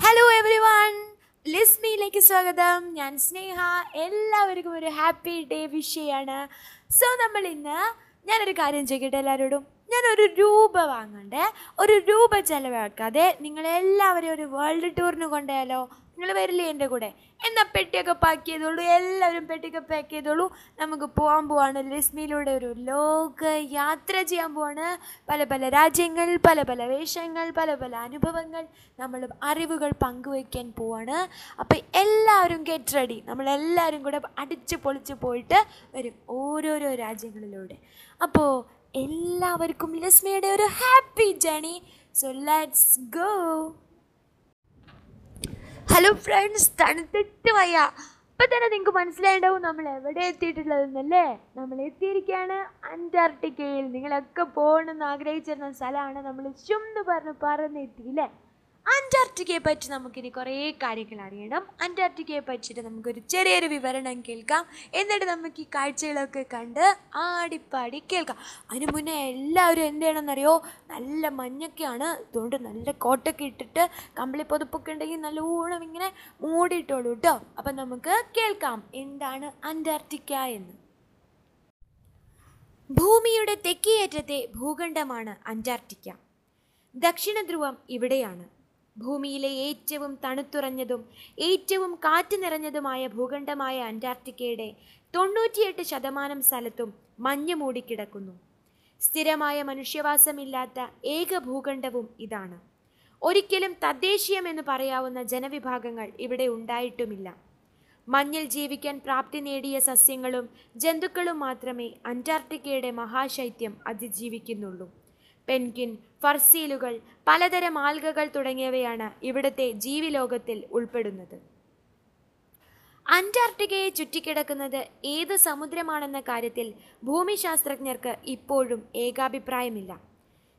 Hello every one ലിസ്മിയിലേക്ക് സ്വാഗതം. ഞാൻ സ്നേഹ. എല്ലാവർക്കും ഒരു ഹാപ്പി ഡേ വിഷ് ചെയ്യാണ്. സോ നമ്മൾ ഇന്ന് ഞാനൊരു കാര്യം ചോദിക്കട്ടെ എല്ലാവരോടും? ഞാനൊരു രൂപ വാങ്ങണ്ടേ? ഒരു രൂപ ചിലവാക്കാതെ നിങ്ങളെല്ലാവരും ഒരു വേൾഡ് ടൂറിന് കൊണ്ടുപോയാലോ? നിങ്ങൾ വരില്ലേ എന്റെ കൂടെ? എന്നാൽ പെട്ടിയൊക്കെ പാക്ക് ചെയ്തോളൂ എല്ലാവരും പെട്ടിയൊക്കെ പാക്ക് ചെയ്തോളൂ. നമുക്ക് പോകാൻ പോവാണ് രശ്മിയിലൂടെ ഒരു ലോക യാത്ര ചെയ്യാൻ പോവാണ്. പല പല രാജ്യങ്ങൾ പല പല വേഷങ്ങൾ പല പല അനുഭവങ്ങൾ നമ്മൾ അറിവുകൾ പങ്കുവയ്ക്കാൻ പോവാണ്. അപ്പോൾ എല്ലാവരും ഗെറ്റ് റെഡി നമ്മളെല്ലാവരും കൂടെ അടിച്ച് പൊളിച്ച് പോയിട്ട് വരും ഓരോരോ രാജ്യങ്ങളിലൂടെ. അപ്പോൾ എല്ലാവർക്കും ലിസ്മിയുടെ ഒരു happy journey so let's go hello friends തണുത്തിട്ട് വയ്യ. ഇപ്പം തന്നെ നിങ്ങൾക്ക് മനസ്സിലായിണ്ടാവും നമ്മൾ എവിടെ എത്തിയിട്ടുള്ളതെന്നല്ലേ? നമ്മൾ എത്തിയിരിക്കുകയാണ് അന്റാർട്ടിക്കയിൽ. നിങ്ങളൊക്കെ പോകണമെന്ന് ആഗ്രഹിച്ചിരുന്ന സ്ഥലമാണ് നമ്മൾ ചുമന്ന് പറഞ്ഞ് പറന്നെത്തിയില്ലേ അന്റാർട്ടിക്കയെ പറ്റി നമുക്കിനി കുറേ കാര്യങ്ങൾ അറിയണം. അന്റാർട്ടിക്കയെ പറ്റിയിട്ട് നമുക്കൊരു ചെറിയൊരു വിവരണം കേൾക്കാം. എന്നിട്ട് നമുക്ക് ഈ കാഴ്ചകളൊക്കെ കണ്ട് ആടിപ്പാടി കേൾക്കാം. അതിന് മുന്നേ എല്ലാവരും എന്ത് ചെയ്യണമെന്നറിയോ? നല്ല മഞ്ഞൊക്കെയാണ്. അതുകൊണ്ട് നല്ല കോട്ടൊക്കെ ഇട്ടിട്ട് കമ്പിളി പൊതുപ്പൊക്കെ ഉണ്ടെങ്കിൽ നല്ലോണം ഇങ്ങനെ മൂടിയിട്ടോളൂ കേട്ടോ അപ്പം നമുക്ക് കേൾക്കാം. എന്താണ് അന്റാർട്ടിക്ക എന്ന്. ഭൂമിയുടെ തെക്കേയറ്റത്തെ ഭൂഖണ്ഡമാണ് അന്റാർട്ടിക്ക. ദക്ഷിണ ധ്രുവം ഇവിടെയാണ്. ഭൂമിയിലെ ഏറ്റവും തണുത്തുറഞ്ഞതും ഏറ്റവും കാറ്റ് നിറഞ്ഞതുമായ ഭൂഖണ്ഡമായ അന്റാർട്ടിക്കയുടെ തൊണ്ണൂറ്റിയെട്ട് ശതമാനം സ്ഥലത്തും മഞ്ഞ് മൂടിക്കിടക്കുന്നു. സ്ഥിരമായ മനുഷ്യവാസമില്ലാത്ത ഏക ഭൂഖണ്ഡവും ഇതാണ്. ഒരിക്കലും തദ്ദേശീയമെന്ന് പറയാവുന്ന ജനവിഭാഗങ്ങൾ ഇവിടെ ഉണ്ടായിട്ടുമില്ല. മഞ്ഞിൽ ജീവിക്കാൻ പ്രാപ്തി നേടിയ സസ്യങ്ങളും ജന്തുക്കളും മാത്രമേ അന്റാർട്ടിക്കയുടെ മഹാശൈത്യം അതിജീവിക്കുന്നുള്ളൂ. പെൻകിൻ ഫർസീലുകൾ പലതരം ആൽഗകൾ തുടങ്ങിയവയാണ് ഇവിടുത്തെ ജീവിലോകത്തിൽ ഉൾപ്പെടുന്നത്. അന്റാർട്ടിക്കയെ ചുറ്റിക്കിടക്കുന്നത് ഏത് സമുദ്രമാണെന്ന കാര്യത്തിൽ ഭൂമിശാസ്ത്രജ്ഞർക്ക് ഇപ്പോഴും ഏകാഭിപ്രായമില്ല.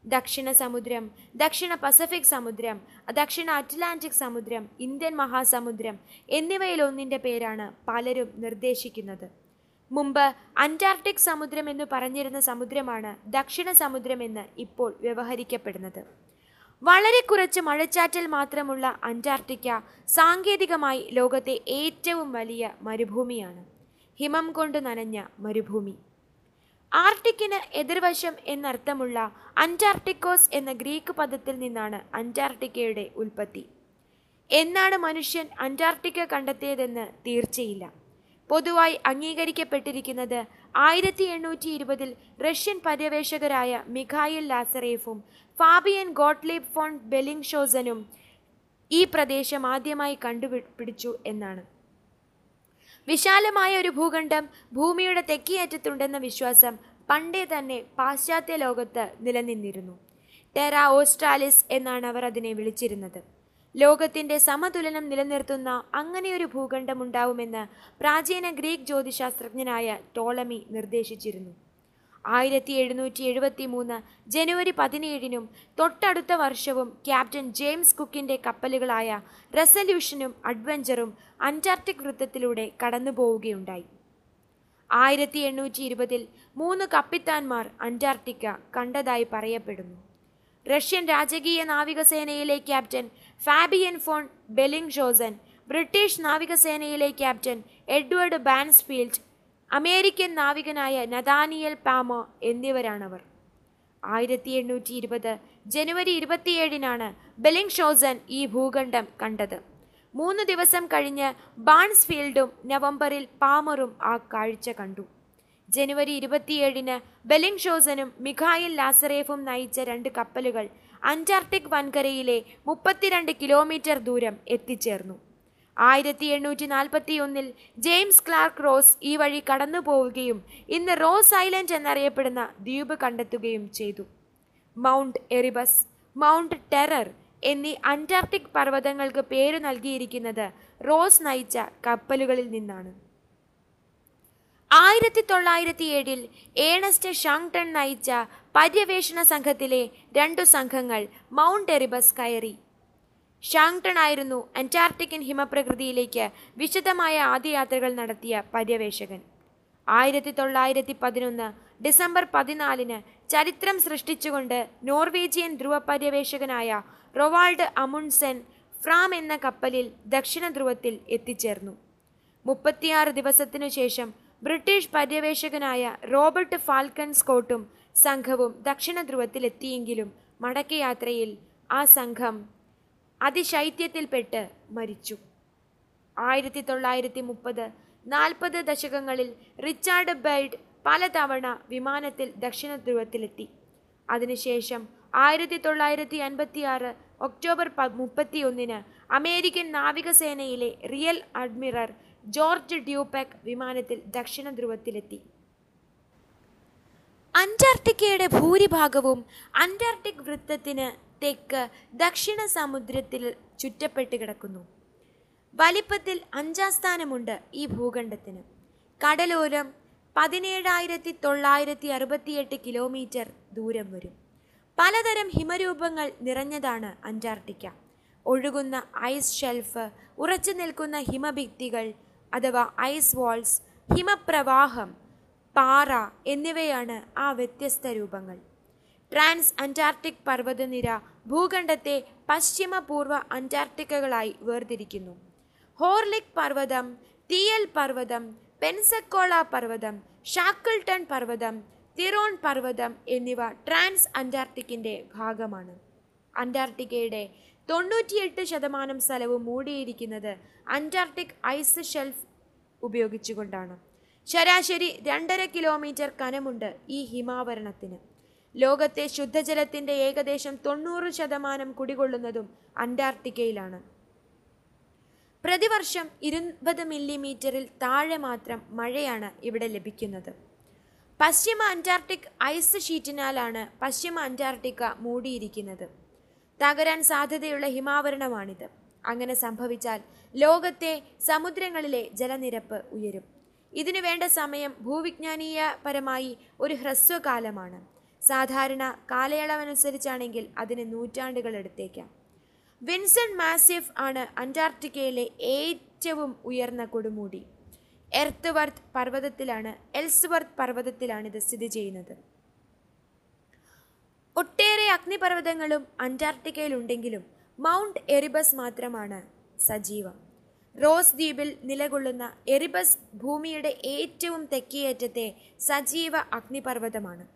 ദക്ഷിണ സമുദ്രം ദക്ഷിണ പസഫിക് സമുദ്രം ദക്ഷിണ അറ്റ്ലാന്റിക് സമുദ്രം ഇന്ത്യൻ മഹാസമുദ്രം എന്നിവയിലൊന്നിന്റെ പേരാണ് പലരും നിർദ്ദേശിക്കുന്നത്. മുമ്പ് അന്റാർട്ടിക് സമുദ്രം എന്ന് പറഞ്ഞിരുന്ന സമുദ്രമാണ് ദക്ഷിണ സമുദ്രമെന്ന് ഇപ്പോൾ വ്യവഹരിക്കപ്പെടുന്നത്. വളരെ കുറച്ച് മഴച്ചാറ്റൽ മാത്രമുള്ള അന്റാർട്ടിക്ക സാങ്കേതികമായി ലോകത്തെ ഏറ്റവും വലിയ മരുഭൂമിയാണ്. ഹിമം കൊണ്ട് നനഞ്ഞ മരുഭൂമി. ആർട്ടിക്കിന് എതിർവശം എന്നർത്ഥമുള്ള അന്റാർട്ടിക്കോസ് എന്ന ഗ്രീക്ക് പദത്തിൽ നിന്നാണ് അന്റാർട്ടിക്കയുടെ ഉൽപ്പത്തി. എന്നാണ് മനുഷ്യൻ അന്റാർട്ടിക്ക കണ്ടെത്തിയതെന്ന് തീർച്ചയില്ല. പൊതുവായി അംഗീകരിക്കപ്പെട്ടിരിക്കുന്നത് ആയിരത്തി എണ്ണൂറ്റി ഇരുപതിൽ റഷ്യൻ പര്യവേഷകരായ മിഖായിൽ ലാസറേഫും ഫാബിയൻ ഗോട്ട്ലീബ് ഫോൺ ബെലിംഗ്ഷോസനും ഈ പ്രദേശം ആദ്യമായി കണ്ടുപിടിച്ചു എന്നാണ്. വിശാലമായ ഒരു ഭൂഖണ്ഡം ഭൂമിയുടെ തെക്കേയറ്റത്തുണ്ടെന്ന വിശ്വാസം പണ്ടേ തന്നെ പാശ്ചാത്യ ലോകത്ത് നിലനിന്നിരുന്നു. ടെറ ഓസ്ട്രാലിസ് എന്നാണ് അവർ അതിനെ വിളിച്ചിരുന്നത്. ലോകത്തിന്റെ സമതുലനം നിലനിർത്തുന്ന അങ്ങനെയൊരു ഭൂഖണ്ഡം ഉണ്ടാവുമെന്ന് പ്രാചീന ഗ്രീക്ക് ജ്യോതിശാസ്ത്രജ്ഞനായ ടോളമി നിർദ്ദേശിച്ചിരുന്നു. ആയിരത്തി എഴുന്നൂറ്റി എഴുപത്തി മൂന്ന് ജനുവരി പതിനേഴിനും തൊട്ടടുത്ത വർഷവും ക്യാപ്റ്റൻ ജെയിംസ് കുക്കിന്റെ കപ്പലുകളായ റെസല്യൂഷനും അഡ്വഞ്ചറും അന്റാർട്ടിക് വൃത്തത്തിലൂടെ കടന്നു പോവുകയുണ്ടായി ആയിരത്തി എണ്ണൂറ്റി ഇരുപതിൽ മൂന്ന് കപ്പിത്താന്മാർ അന്റാർട്ടിക്ക കണ്ടതായി പറയപ്പെടുന്നു. റഷ്യൻ രാജകീയ നാവികസേനയിലെ captain Fabian von Bellingshausen British നാവികസേനയിലെ captain Edward Bransfield American നാവികനായ നദാനിയൽ പാമ എന്നിവരാണവർ. ആയിരത്തി എണ്ണൂറ്റി ഇരുപത് ജനുവരി ഇരുപത്തിയേഴിനാണ് ബെലിംഗ്ഷോസൻ ഈ ഭൂഖണ്ഡം കണ്ടത്. മൂന്ന് ദിവസം കഴിഞ്ഞ് ബാൺസ്ഫീൽഡും നവംബറിൽ പാമറും ആ കാഴ്ച കണ്ടു. ജനുവരി ഇരുപത്തിയേഴിന് ബെലിംഗ്ഷോസനും മിഖായിൽ ലാസറേഫും നയിച്ച രണ്ട് കപ്പലുകൾ അന്റാർട്ടിക് വൻകരയിലെ മുപ്പത്തിരണ്ട് കിലോമീറ്റർ ദൂരം എത്തിച്ചേർന്നു. ആയിരത്തി എണ്ണൂറ്റി നാൽപ്പത്തി ഒന്നിൽ ജെയിംസ് ക്ലാർക്ക് റോസ് ഈ വഴി കടന്നു പോവുകയും ഇന്ന് റോസ് ഐലൻഡ് എന്നറിയപ്പെടുന്ന ദ്വീപ് കണ്ടെത്തുകയും ചെയ്തു. മൗണ്ട് എറിബസ് മൗണ്ട് ടെറർ എന്നീ അന്റാർട്ടിക് പർവതങ്ങൾക്ക് പേര് നൽകിയിരിക്കുന്നത് റോസ് നയിച്ച കപ്പലുകളിൽ നിന്നാണ്. ആയിരത്തി തൊള്ളായിരത്തി ഏഴിൽ ഏണസ്റ്റ് ഷാങ്ടൺ നയിച്ച പര്യവേഷണ സംഘത്തിലെ രണ്ടു സംഘങ്ങൾ മൗണ്ട് എറിബസ് കയറി. ഷാങ്ടൺ ആയിരുന്നു അന്റാർട്ടിക്കൻ ഹിമപ്രകൃതിയിലേക്ക് വിശദമായ ആദ്യയാത്രകൾ നടത്തിയ പര്യവേഷകൻ. ആയിരത്തി തൊള്ളായിരത്തി പതിനൊന്ന് ഡിസംബർ പതിനാലിന് ചരിത്രം സൃഷ്ടിച്ചുകൊണ്ട് നോർവേജിയൻ ധ്രുവ പര്യവേഷകനായ റൊവാൾഡ് അമുൺസെൻ ഫ്രാം എന്ന കപ്പലിൽ ദക്ഷിണ ധ്രുവത്തിൽ എത്തിച്ചേർന്നു. മുപ്പത്തിയാറ് ദിവസത്തിനു ശേഷം ബ്രിട്ടീഷ് പര്യവേഷകനായ റോബർട്ട് ഫാൽക്കൺ സ്കോട്ടും സംഘവും ദക്ഷിണ ധ്രുവത്തിലെത്തിയെങ്കിലും മടക്കയാത്രയിൽ ആ സംഘം അതിശൈത്യത്തിൽപ്പെട്ട് മരിച്ചു. ആയിരത്തി തൊള്ളായിരത്തി മുപ്പത് നാൽപ്പത് ദശകങ്ങളിൽ റിച്ചാർഡ് ബൈഡ് പലതവണ വിമാനത്തിൽ ദക്ഷിണ ധ്രുവത്തിലെത്തി അതിനുശേഷം ആയിരത്തി തൊള്ളായിരത്തി അൻപത്തി ആറ് ഒക്ടോബർ മുപ്പത്തിയൊന്നിന് അമേരിക്കൻ നാവികസേനയിലെ റിയൽ അഡ്മിറൽ ജോർജ് ഡ്യൂപെക് വിമാനത്തിൽ ദക്ഷിണ ധ്രുവത്തിലെത്തി അന്റാർട്ടിക്കയുടെ ഭൂരിഭാഗവും അന്റാർട്ടിക് വൃത്തത്തിന് തെക്ക് ദക്ഷിണ സമുദ്രത്തിൽ ചുറ്റപ്പെട്ട് കിടക്കുന്നു. വലിപ്പത്തിൽ അഞ്ചാം സ്ഥാനമുണ്ട് ഈ ഭൂഖണ്ഡത്തിന്. കടലോരം പതിനേഴായിരത്തി തൊള്ളായിരത്തി അറുപത്തിയെട്ട് കിലോമീറ്റർ ദൂരം വരും. പലതരം ഹിമരൂപങ്ങൾ നിറഞ്ഞതാണ് അന്റാർട്ടിക്ക. ഒഴുകുന്ന ഐസ് ഷെൽഫ് ഉറച്ചു നിൽക്കുന്ന ഹിമഭിത്തികൾ അഥവാ ഐസ് വാൾസ് ഹിമപ്രവാഹം പാറ എന്നിവയാണ് ആ വ്യത്യസ്ത രൂപങ്ങൾ. ട്രാൻസ് അന്റാർട്ടിക് പർവതനിര ഭൂഖണ്ഡത്തെ പശ്ചിമപൂർവ അന്റാർട്ടിക്കകളായി വേർതിരിക്കുന്നു. ഹോർലിക് പർവതം തീയൽ പർവതം പെൻസക്കോള പർവതം ഷാക്കിൾട്ടൺ പർവതം തിറോൺ പർവതം എന്നിവ ട്രാൻസ് അന്റാർട്ടിക്കിന്റെ ഭാഗമാണ്. അന്റാർട്ടിക്കയുടെ തൊണ്ണൂറ്റിയെട്ട് ശതമാനം സ്ഥലവും മൂടിയിരിക്കുന്നത് അന്റാർട്ടിക് ഐസ് ഷെൽഫ് ഉപയോഗിച്ചുകൊണ്ടാണ്. ശരാശരി രണ്ടര കിലോമീറ്റർ കനമുണ്ട് ഈ ഹിമാവരണത്തിന്. ലോകത്തെ ശുദ്ധജലത്തിന്റെ ഏകദേശം തൊണ്ണൂറ് ശതമാനം കുടികൊള്ളുന്നതും അന്റാർട്ടിക്കയിലാണ്. പ്രതിവർഷം ഇരുപത് മില്ലിമീറ്ററിൽ താഴെ മാത്രം മഴയാണ് ഇവിടെ ലഭിക്കുന്നത്. പശ്ചിമ അന്റാർട്ടിക് ഐസ് ഷീറ്റിനാലാണ് പശ്ചിമ അന്റാർട്ടിക്ക മൂടിയിരിക്കുന്നത്. തകരാൻ സാധ്യതയുള്ള ഹിമാവരണമാണിത്. അങ്ങനെ സംഭവിച്ചാൽ ലോകത്തെ സമുദ്രങ്ങളിലെ ജലനിരപ്പ് ഉയരും. ഇതിനു വേണ്ട സമയം ഭൂവിജ്ഞാനീയപരമായി ഒരു ഹ്രസ്വകാലമാണ്. സാധാരണ കാലയളവനുസരിച്ചാണെങ്കിൽ അതിന് നൂറ്റാണ്ടുകൾ എടുത്തേക്കാം. വിൻസൺ മാസിഫ് ആണ് അന്റാർട്ടിക്കയിലെ ഏറ്റവും ഉയർന്ന കൊടുമുടി. എർത്ത് വർത്ത് പർവതത്തിലാണ് എൽസ്വർത്ത് പർവതത്തിലാണ് ഇത് സ്ഥിതി ചെയ്യുന്നത്. ഒട്ടേറെ അഗ്നിപർവതങ്ങളും അന്റാർട്ടിക്കയിലുണ്ടെങ്കിലും മൗണ്ട് എറിബസ് മാത്രമാണ് സജീവം. റോസ് ദ്വീപിൽ നിലകൊള്ളുന്ന എറിബസ് ഭൂമിയുടെ ഏറ്റവും തെക്കേയറ്റത്തെ സജീവ അഗ്നിപർവതമാണ്.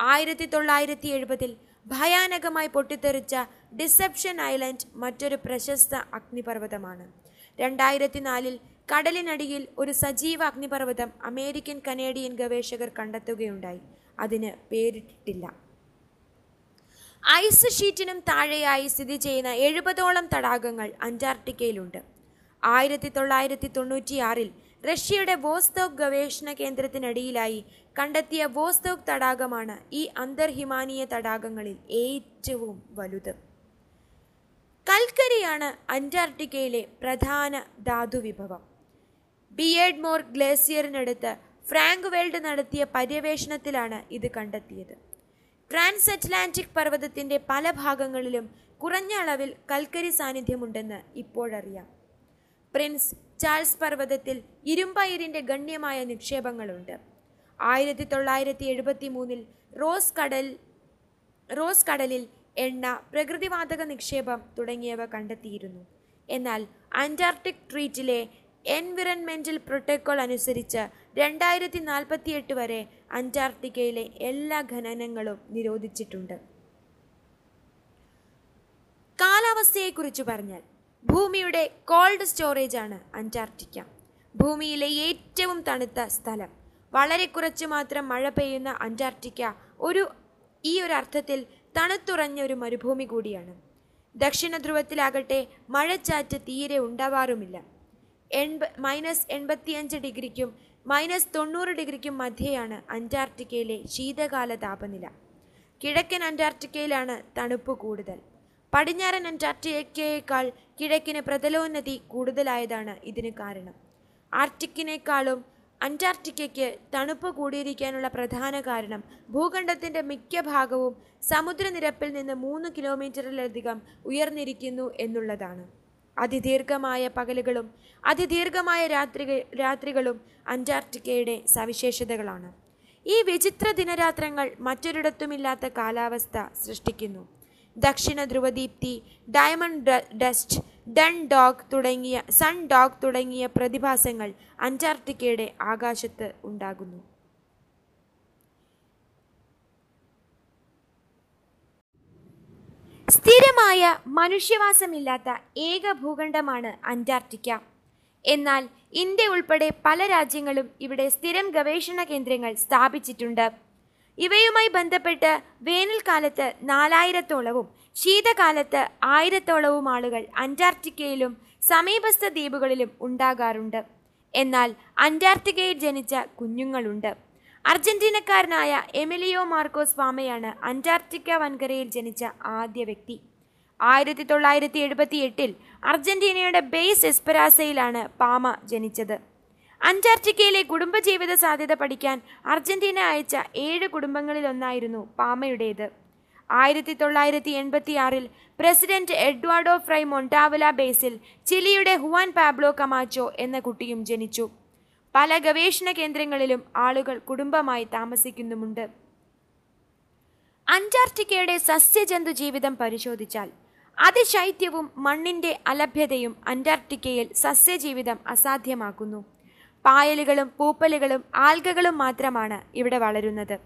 ആയിരത്തി തൊള്ളായിരത്തി എഴുപതിൽ ഭയാനകമായി പൊട്ടിത്തെറിച്ച ഡിസെപ്ഷൻ ഐലൻഡ് മറ്റൊരു പ്രശസ്ത അഗ്നിപർവതമാണ്. രണ്ടായിരത്തി നാലിൽ കടലിനടിയിൽ ഒരു സജീവ അഗ്നിപർവതം അമേരിക്കൻ കനേഡിയൻ ഗവേഷകർ കണ്ടെത്തുകയുണ്ടായി. അതിന് പേരിട്ടിട്ടില്ല. ഐസ് ഷീറ്റിനും താഴെയായി സ്ഥിതി ചെയ്യുന്ന എഴുപതോളം തടാകങ്ങൾ അന്റാർട്ടിക്കയിലുണ്ട്. ആയിരത്തി തൊള്ളായിരത്തി തൊണ്ണൂറ്റിയാറിൽ റഷ്യയുടെ വോസ്തോക് ഗവേഷണ കേന്ദ്രത്തിനടിയിലായി കണ്ടെത്തിയ വോസ്തോക് തടാകമാണ് ഈ അന്തർഹിമാനീയ തടാകങ്ങളിൽ ഏറ്റവും വലുത്. കൽക്കരിയാണ് അന്റാർട്ടിക്കയിലെ പ്രധാന ധാതുവിഭവം. ബിയേഡ്മോർ ഗ്ലേസിയറിനടുത്ത് ഫ്രാങ്ക് വേൾഡ് നടത്തിയ പര്യവേഷണത്തിലാണ് ഇത് കണ്ടെത്തിയത്. ട്രാൻസ് അറ്റ്ലാന്റിക് പർവതത്തിന്റെ പല ഭാഗങ്ങളിലും കുറഞ്ഞ അളവിൽ കൽക്കരി സാന്നിധ്യമുണ്ടെന്ന് ഇപ്പോഴറിയാം. പ്രിൻസ് ചാൾസ് പർവതത്തിൽ ഇരുമ്പയറിന്റെ ഗണ്യമായ നിക്ഷേപങ്ങളുണ്ട്. ആയിരത്തി തൊള്ളായിരത്തി എഴുപത്തി മൂന്നിൽ റോസ് കടൽ റോസ് കടലിൽ എണ്ണ പ്രകൃതിവാതക നിക്ഷേപം തുടങ്ങിയവ കണ്ടെത്തിയിരുന്നു. എന്നാൽ അന്റാർട്ടിക് ട്രീറ്റിലെ എൻവിറൺമെന്റൽ പ്രോട്ടോക്കോൾ അനുസരിച്ച് രണ്ടായിരത്തി നാൽപ്പത്തിയെട്ട് വരെ അന്റാർട്ടിക്കയിലെ എല്ലാ ഖനനങ്ങളും നിരോധിച്ചിട്ടുണ്ട്. കാലാവസ്ഥയെക്കുറിച്ച് പറഞ്ഞാൽ ഭൂമിയുടെ കോൾഡ് സ്റ്റോറേജാണ് അന്റാർട്ടിക്ക. ഭൂമിയിലെ ഏറ്റവും തണുത്ത സ്ഥലം. വളരെ കുറച്ച് മാത്രം മഴ പെയ്യുന്ന അന്റാർട്ടിക്ക ഒരു ഈ ഒരു അർത്ഥത്തിൽ തണുത്തുറഞ്ഞ ഒരു മരുഭൂമി കൂടിയാണ്. ദക്ഷിണ ധ്രുവത്തിലാകട്ടെ മഴച്ചാറ്റ് തീരെ ഉണ്ടാവാറുമില്ല. എൺപ മൈനസ് എൺപത്തിയഞ്ച് ഡിഗ്രിക്കും മൈനസ് തൊണ്ണൂറ് ഡിഗ്രിക്കും മധ്യയാണ് അന്റാർട്ടിക്കയിലെ ശീതകാല താപനില. കിഴക്കൻ അന്റാർട്ടിക്കയിലാണ് തണുപ്പ് കൂടുതൽ. പടിഞ്ഞാറൻ അന്റാർട്ടിക്കയേക്കാൾ കിഴക്കിന് പ്രതലോന്നതി കൂടുതലായതാണ് ഇതിന് കാരണം. ആർട്ടിക്കിനേക്കാളും അന്റാർട്ടിക്കയ്ക്ക് തണുപ്പ് കൂടിയിരിക്കാനുള്ള പ്രധാന കാരണം ഭൂഖണ്ഡത്തിന്റെ മിക്ക ഭാഗവും സമുദ്രനിരപ്പിൽ നിന്ന് മൂന്ന് കിലോമീറ്ററിലധികം ഉയർന്നിരിക്കുന്നു എന്നുള്ളതാണ്. അതിദീർഘമായ പകലുകളും അതിദീർഘമായ രാത്രി രാത്രികളും അന്റാർട്ടിക്കയുടെ സവിശേഷതകളാണ്. ഈ വിചിത്ര ദിനരാത്രങ്ങൾ മറ്റൊരിടത്തുമില്ലാത്ത കാലാവസ്ഥ സൃഷ്ടിക്കുന്നു. ദക്ഷിണ ധ്രുവദീപ്തി ഡയമണ്ട് ഡസ്റ്റ് ഡൺ ഡോഗ് തുടങ്ങിയ സൺ ഡോഗ് തുടങ്ങിയ പ്രതിഭാസങ്ങൾ അന്റാർട്ടിക്കയുടെ ആകാശത്ത് ഉണ്ടാകുന്നു. സ്ഥിരമായ മനുഷ്യവാസമില്ലാത്ത ഏക ഭൂഖണ്ഡമാണ് അന്റാർട്ടിക്ക. എന്നാൽ ഇന്ത്യ ഉൾപ്പെടെ പല രാജ്യങ്ങളും ഇവിടെ സ്ഥിരം ഗവേഷണ കേന്ദ്രങ്ങൾ സ്ഥാപിച്ചിട്ടുണ്ട്. ഇവയുമായി ബന്ധപ്പെട്ട് വേനൽക്കാലത്ത് നാലായിരത്തോളവും ശീതകാലത്ത് ആയിരത്തോളവും ആളുകൾ അന്റാർട്ടിക്കയിലും സമീപസ്ഥ ദ്വീപുകളിലും ഉണ്ടാകാറുണ്ട്. എന്നാൽ അന്റാർട്ടിക്കയിൽ ജനിച്ച കുഞ്ഞുങ്ങളുണ്ട്. അർജന്റീനക്കാരനായ എമിലിയോ മാർക്കോസ് പാമയാണ് അന്റാർട്ടിക്ക വൻകരയിൽ ജനിച്ച ആദ്യ വ്യക്തി. ആയിരത്തി തൊള്ളായിരത്തി എഴുപത്തി എട്ടിൽ അർജന്റീനയുടെ ബേസ് എസ്പെരാസയിലാണ് പാമ ജനിച്ചത്. അന്റാർട്ടിക്കയിലെ കുടുംബജീവിത സാധ്യത പഠിക്കാൻ അർജന്റീന അയച്ച ഏഴ് കുടുംബങ്ങളിലൊന്നായിരുന്നു പാമയുടേത്. ആയിരത്തി തൊള്ളായിരത്തി എൺപത്തി ആറിൽ പ്രസിഡന്റ് എഡ്വാർഡോ ഫ്രൈ മൊണ്ടാവല ബേസിൽ ചിലിയുടെ ഹുവാൻ പാബ്ലോ കമാച്ചോ എന്ന കുട്ടിയും ജനിച്ചു. പല ഗവേഷണ കേന്ദ്രങ്ങളിലും ആളുകൾ കുടുംബമായി താമസിക്കുന്നുമുണ്ട്. അന്റാർട്ടിക്കയുടെ സസ്യജന്തു ജീവിതം പരിശോധിച്ചാൽ അതിശൈത്യവും മണ്ണിന്റെ അലഭ്യതയും അന്റാർട്ടിക്കയിൽ സസ്യജീവിതം അസാധ്യമാക്കുന്നു. പായലുകളും പൂപ്പലുകളും ആൽഗകളും മാത്രമാണ് ഇവിടെ വളരുന്നത്.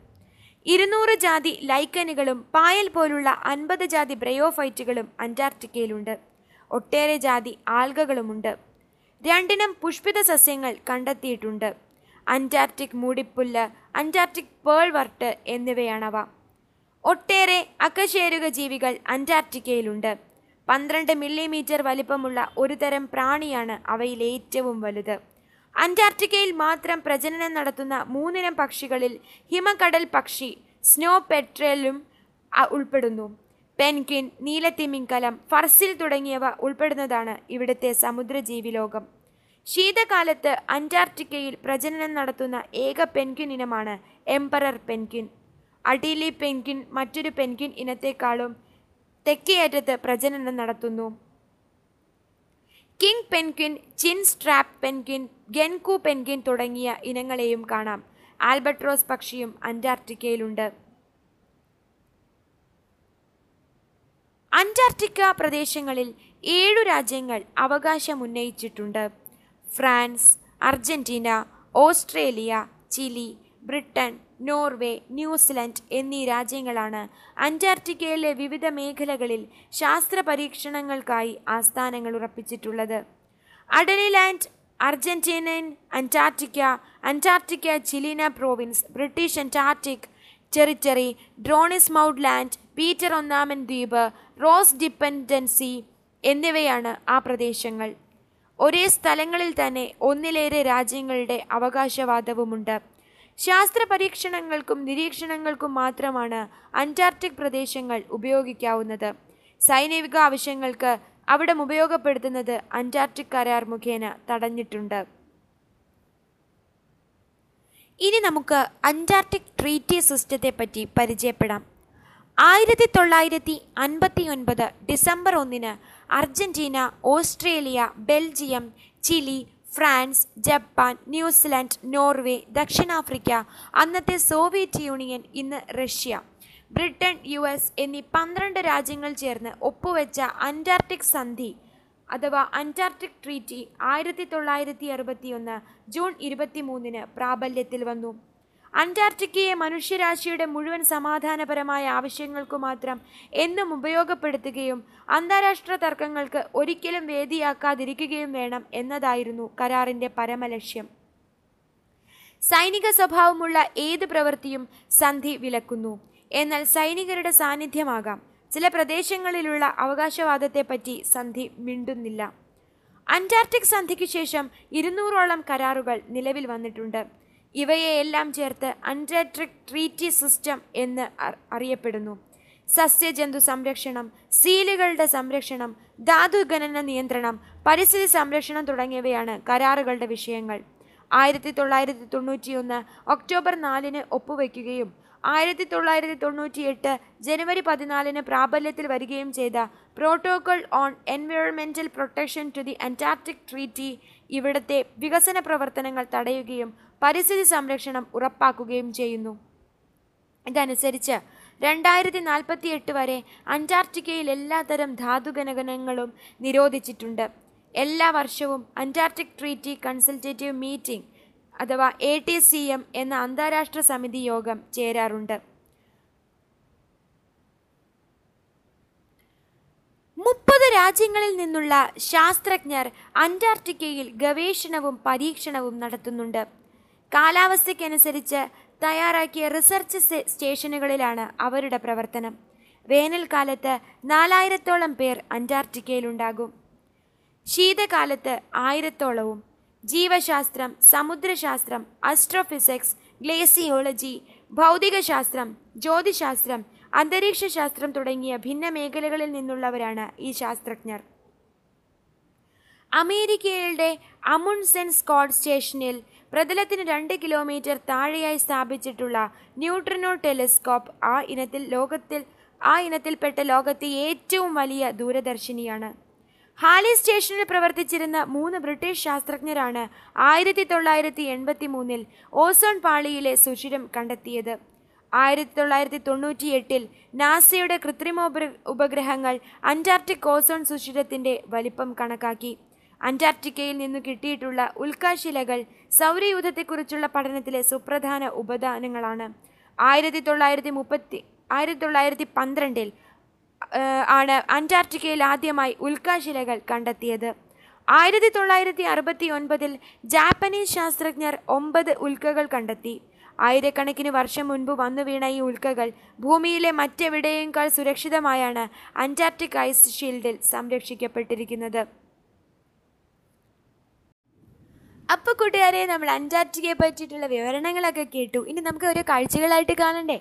ഇരുന്നൂറ് ജാതി ലൈക്കനുകളും പായൽ പോലുള്ള അൻപത് ജാതി ബ്രയോഫൈറ്റുകളും അന്റാർട്ടിക്കയിലുണ്ട്. ഒട്ടേറെ ജാതി ആൽഗകളുമുണ്ട്. രണ്ടിനം പുഷ്പിത സസ്യങ്ങൾ കണ്ടെത്തിയിട്ടുണ്ട്. അന്റാർട്ടിക് മൂടിപ്പുല്ല് അന്റാർട്ടിക് പേൾ വർട്ട് എന്നിവയാണവ. ഒട്ടേറെ അക്കശേരുക ജീവികൾ അന്റാർട്ടിക്കയിലുണ്ട്. പന്ത്രണ്ട് മില്ലിമീറ്റർ വലിപ്പമുള്ള ഒരു തരം പ്രാണിയാണ് അവയിൽ ഏറ്റവും വലുത്. അന്റാർട്ടിക്കയിൽ മാത്രം പ്രജനനം നടത്തുന്ന മൂന്നിനം പക്ഷികളിൽ ഹിമകടൽ പക്ഷി സ്നോ പെട്രലും ഉൾപ്പെടുന്നു. പെൻക്വിൻ നീലത്തിമിങ്കലം ഫർസിൽ തുടങ്ങിയവ ഉൾപ്പെടുന്നതാണ് ഇവിടുത്തെ സമുദ്രജീവി ലോകം. ശീതകാലത്ത് അന്റാർട്ടിക്കയിൽ പ്രജനനം നടത്തുന്ന ഏക പെൻഗ്വിൻ ഇനമാണ് എംപറർ പെൻഗ്വിൻ. അടീലി പെൻഗ്വിൻ മറ്റൊരു പെൻഗ്വിൻ ഇനത്തെക്കാളും തെക്കേയറ്റത്ത് പ്രജനനം നടത്തുന്നു. King penguin chinstrap penguin ഗെൻകു പെൻഗ്വിൻ തുടങ്ങിയ ഇനങ്ങളെയും കാണാം. ആൽബട്രോസ് പക്ഷിയും അന്റാർട്ടിക്കയിലുണ്ട്. അന്റാർട്ടിക്ക പ്രദേശങ്ങളിൽ ഏഴു രാജ്യങ്ങൾ അവകാശമുന്നയിച്ചിട്ടുണ്ട് France Argentina Australia Chile Britain Norway New Zealand എന്നീ രാജ്യങ്ങളാണ് അന്റാർട്ടിക്കയിലെ വിവിധ മേഖലകളിൽ ശാസ്ത്ര പരീക്ഷണങ്ങൾക്കായി ആസ്ഥാനങ്ങൾ ഉറപ്പിച്ചിട്ടുള്ളത്. Adelie Land Argentinian Antarctica Antarctica Chilena province British Antarctic territory Dronning Maud Land Peter ഒന്നാമൻ ദ്വീപ് റോസ് ഡിപ്പെൻഡൻസി എന്നിവയാണ് ആ പ്രദേശങ്ങൾ. ഒരേ സ്ഥലങ്ങളിൽ തന്നെ ഒന്നിലേറെ രാജ്യങ്ങളുടെ അവകാശവാദവുമുണ്ട്. ശാസ്ത്ര പരീക്ഷണങ്ങൾക്കും നിരീക്ഷണങ്ങൾക്കും മാത്രമാണ് അന്റാർട്ടിക് പ്രദേശങ്ങൾ ഉപയോഗിക്കാവുന്നത്. സൈനിക ആവശ്യങ്ങൾക്ക് അവിടെ ഉപയോഗപ്പെടുത്തുന്നത് അന്റാർട്ടിക് കരാർ മുഖേന തടഞ്ഞിട്ടുണ്ട്. ഇനി നമുക്ക് അന്റാർട്ടിക് ട്രീറ്റി സിസ്റ്റത്തെ പറ്റി പരിചയപ്പെടാം. ആയിരത്തി തൊള്ളായിരത്തി അൻപത്തി ഒൻപത് ഡിസംബർ ഒന്നിന് Argentina Australia Belgium Chile France Japan New Zealand Norway ദക്ഷിണാഫ്രിക്ക അന്നത്തെ സോവിയറ്റ് യൂണിയൻ ഇന്ന് റഷ്യ. ബ്രിട്ടൻ യു എസ് എന്നീ പന്ത്രണ്ട് രാജ്യങ്ങൾ ചേർന്ന് ഒപ്പുവെച്ച അന്റാർട്ടിക് സന്ധി അഥവാ അന്റാർട്ടിക് ട്രീറ്റി ആയിരത്തി തൊള്ളായിരത്തി അറുപത്തിയൊന്ന് ജൂൺ ഇരുപത്തിമൂന്നിന് പ്രാബല്യത്തിൽ വന്നു. അന്റാർട്ടിക്കയെ മനുഷ്യരാശിയുടെ മുഴുവൻ സമാധാനപരമായ ആവശ്യങ്ങൾക്കു മാത്രം എന്നും ഉപയോഗപ്പെടുത്തുകയും അന്താരാഷ്ട്ര തർക്കങ്ങൾക്ക് ഒരിക്കലും വേദിയാക്കാതിരിക്കുകയും വേണം എന്നതായിരുന്നു കരാറിന്റെ പരമലക്ഷ്യം. സൈനിക സ്വഭാവമുള്ള ഏത് പ്രവൃത്തിയും സന്ധി വിലക്കുന്നു. എന്നാൽ സൈനികരുടെ സാന്നിധ്യമാകാം. ചില പ്രദേശങ്ങളിലുള്ള അവകാശവാദത്തെപ്പറ്റി സന്ധി മിണ്ടുന്നില്ല. അന്റാർട്ടിക് സന്ധിക്ക് ശേഷം ഇരുന്നൂറോളം കരാറുകൾ നിലവിൽ വന്നിട്ടുണ്ട്. ഇവയെയെല്ലാം ചേർത്ത് അന്റാർട്ടിക് ട്രീറ്റി സിസ്റ്റം എന്ന് അറിയപ്പെടുന്നു. സസ്യജന്തു സംരക്ഷണം സീലുകളുടെ സംരക്ഷണം ധാതുഖനന നിയന്ത്രണം പരിസ്ഥിതി സംരക്ഷണം തുടങ്ങിയവയാണ് കരാറുകളുടെ വിഷയങ്ങൾ. ആയിരത്തി തൊള്ളായിരത്തി തൊണ്ണൂറ്റിയൊന്ന് ഒക്ടോബർ നാലിന് ഒപ്പുവെക്കുകയും ആയിരത്തി തൊള്ളായിരത്തി തൊണ്ണൂറ്റിയെട്ട് ജനുവരി പതിനാലിന് പ്രാബല്യത്തിൽ വരികയും ചെയ്ത protocol on എൻവയോൺമെന്റൽ protection to the Antarctic treaty ഇവിടുത്തെ വികസന പ്രവർത്തനങ്ങൾ തടയുകയും പരിസ്ഥിതി സംരക്ഷണം ഉറപ്പാക്കുകയും ചെയ്യുന്നു. ഇതനുസരിച്ച് രണ്ടായിരത്തി നാൽപ്പത്തി എട്ട് വരെ അന്റാർട്ടിക്കയിൽ എല്ലാതരം ധാതുഗണകണങ്ങളും നിരോധിച്ചിട്ടുണ്ട്. എല്ലാ വർഷവും അന്റാർട്ടിക് ട്രീറ്റി കൺസൾട്ടേറ്റീവ് മീറ്റിംഗ് അഥവാ എ ടി സി എം എന്ന അന്താരാഷ്ട്ര സമിതി യോഗം ചേരാറുണ്ട്. മുപ്പത് രാജ്യങ്ങളിൽ നിന്നുള്ള ശാസ്ത്രജ്ഞർ അന്റാർട്ടിക്കയിൽ ഗവേഷണവും പരീക്ഷണവും നടത്തുന്നുണ്ട്. കാലാവസ്ഥയ്ക്കനുസരിച്ച് തയ്യാറാക്കിയ റിസർച്ച് സ്റ്റേഷനുകളിലാണ് അവരുടെ പ്രവർത്തനം. വേനൽക്കാലത്ത് നാലായിരത്തോളം പേർ അന്റാർട്ടിക്കയിലുണ്ടാകും. ശീതകാലത്ത് ആയിരത്തോളവും. ജീവശാസ്ത്രം സമുദ്രശാസ്ത്രം അസ്ട്രോഫിസിക്സ് ഗ്ലേസിയോളജി ഭൗതികശാസ്ത്രം ജ്യോതിശാസ്ത്രം അന്തരീക്ഷ ശാസ്ത്രം തുടങ്ങിയ ഭിന്ന മേഖലകളിൽ നിന്നുള്ളവരാണ് ഈ ശാസ്ത്രജ്ഞർ. അമേരിക്കയുടെ അമുൺസെൻ സ്കോഡ് സ്റ്റേഷനിൽ പ്രതലത്തിന് രണ്ട് കിലോമീറ്റർ താഴെയായി സ്ഥാപിച്ചിട്ടുള്ള ന്യൂട്രിനോ ടെലിസ്കോപ്പ് ആ ഇനത്തിൽ ലോകത്തിൽ ആ ഇനത്തിൽപ്പെട്ട ലോകത്തെ ഏറ്റവും വലിയ ദൂരദർശിനിയാണ്. ഹാലി സ്റ്റേഷനിൽ പ്രവർത്തിച്ചിരുന്ന മൂന്ന് ബ്രിട്ടീഷ് ശാസ്ത്രജ്ഞരാണ് ആയിരത്തി തൊള്ളായിരത്തി എൺപത്തി മൂന്നിൽ ഓസോൺ പാളിയിലെ സുഷിരം കണ്ടെത്തിയത്. ആയിരത്തി തൊള്ളായിരത്തി തൊണ്ണൂറ്റി എട്ടിൽ നാസയുടെ കൃത്രിമോപ ഉപഗ്രഹങ്ങൾ അന്റാർട്ടിക് ഓസോൺ സുഷിരത്തിന്റെ വലിപ്പം കണക്കാക്കി. അന്റാർട്ടിക്കയിൽ നിന്നു കിട്ടിയിട്ടുള്ള ഉൽക്കാശിലകൾ സൗരയൂഥത്തെക്കുറിച്ചുള്ള പഠനത്തിലെ സുപ്രധാന ഉപദാനങ്ങളാണ്. ആയിരത്തി തൊള്ളായിരത്തി മുപ്പത്തി ആയിരത്തി തൊള്ളായിരത്തി പന്ത്രണ്ടിൽ ആണ് അന്റാർട്ടിക്കയിൽ ആദ്യമായി ഉൽക്കാശിലകൾ കണ്ടെത്തിയത്. ആയിരത്തി തൊള്ളായിരത്തി അറുപത്തി ഒൻപതിൽ ജാപ്പനീസ് ശാസ്ത്രജ്ഞർ ഒമ്പത് ഉൽക്കകൾ കണ്ടെത്തി. ആയിരക്കണക്കിന് വർഷം മുൻപ് വന്നു വീണ ഈ ഉൽക്കകൾ ഭൂമിയിലെ മറ്റെവിടെയേക്കാൾ സുരക്ഷിതമായാണ് അന്റാർട്ടിക് ഐസ് ഷീൽഡിൽ സംരക്ഷിക്കപ്പെട്ടിരിക്കുന്നത്. അപ്പോൾ കൂട്ടുകാരെ നമ്മൾ അന്റാർട്ടിക്കയെ പറ്റിയിട്ടുള്ള വിവരണങ്ങളൊക്കെ കേട്ടു. ഇനി നമുക്ക് ഓരോ കാഴ്ചകളായിട്ട് കാണണ്ടേ?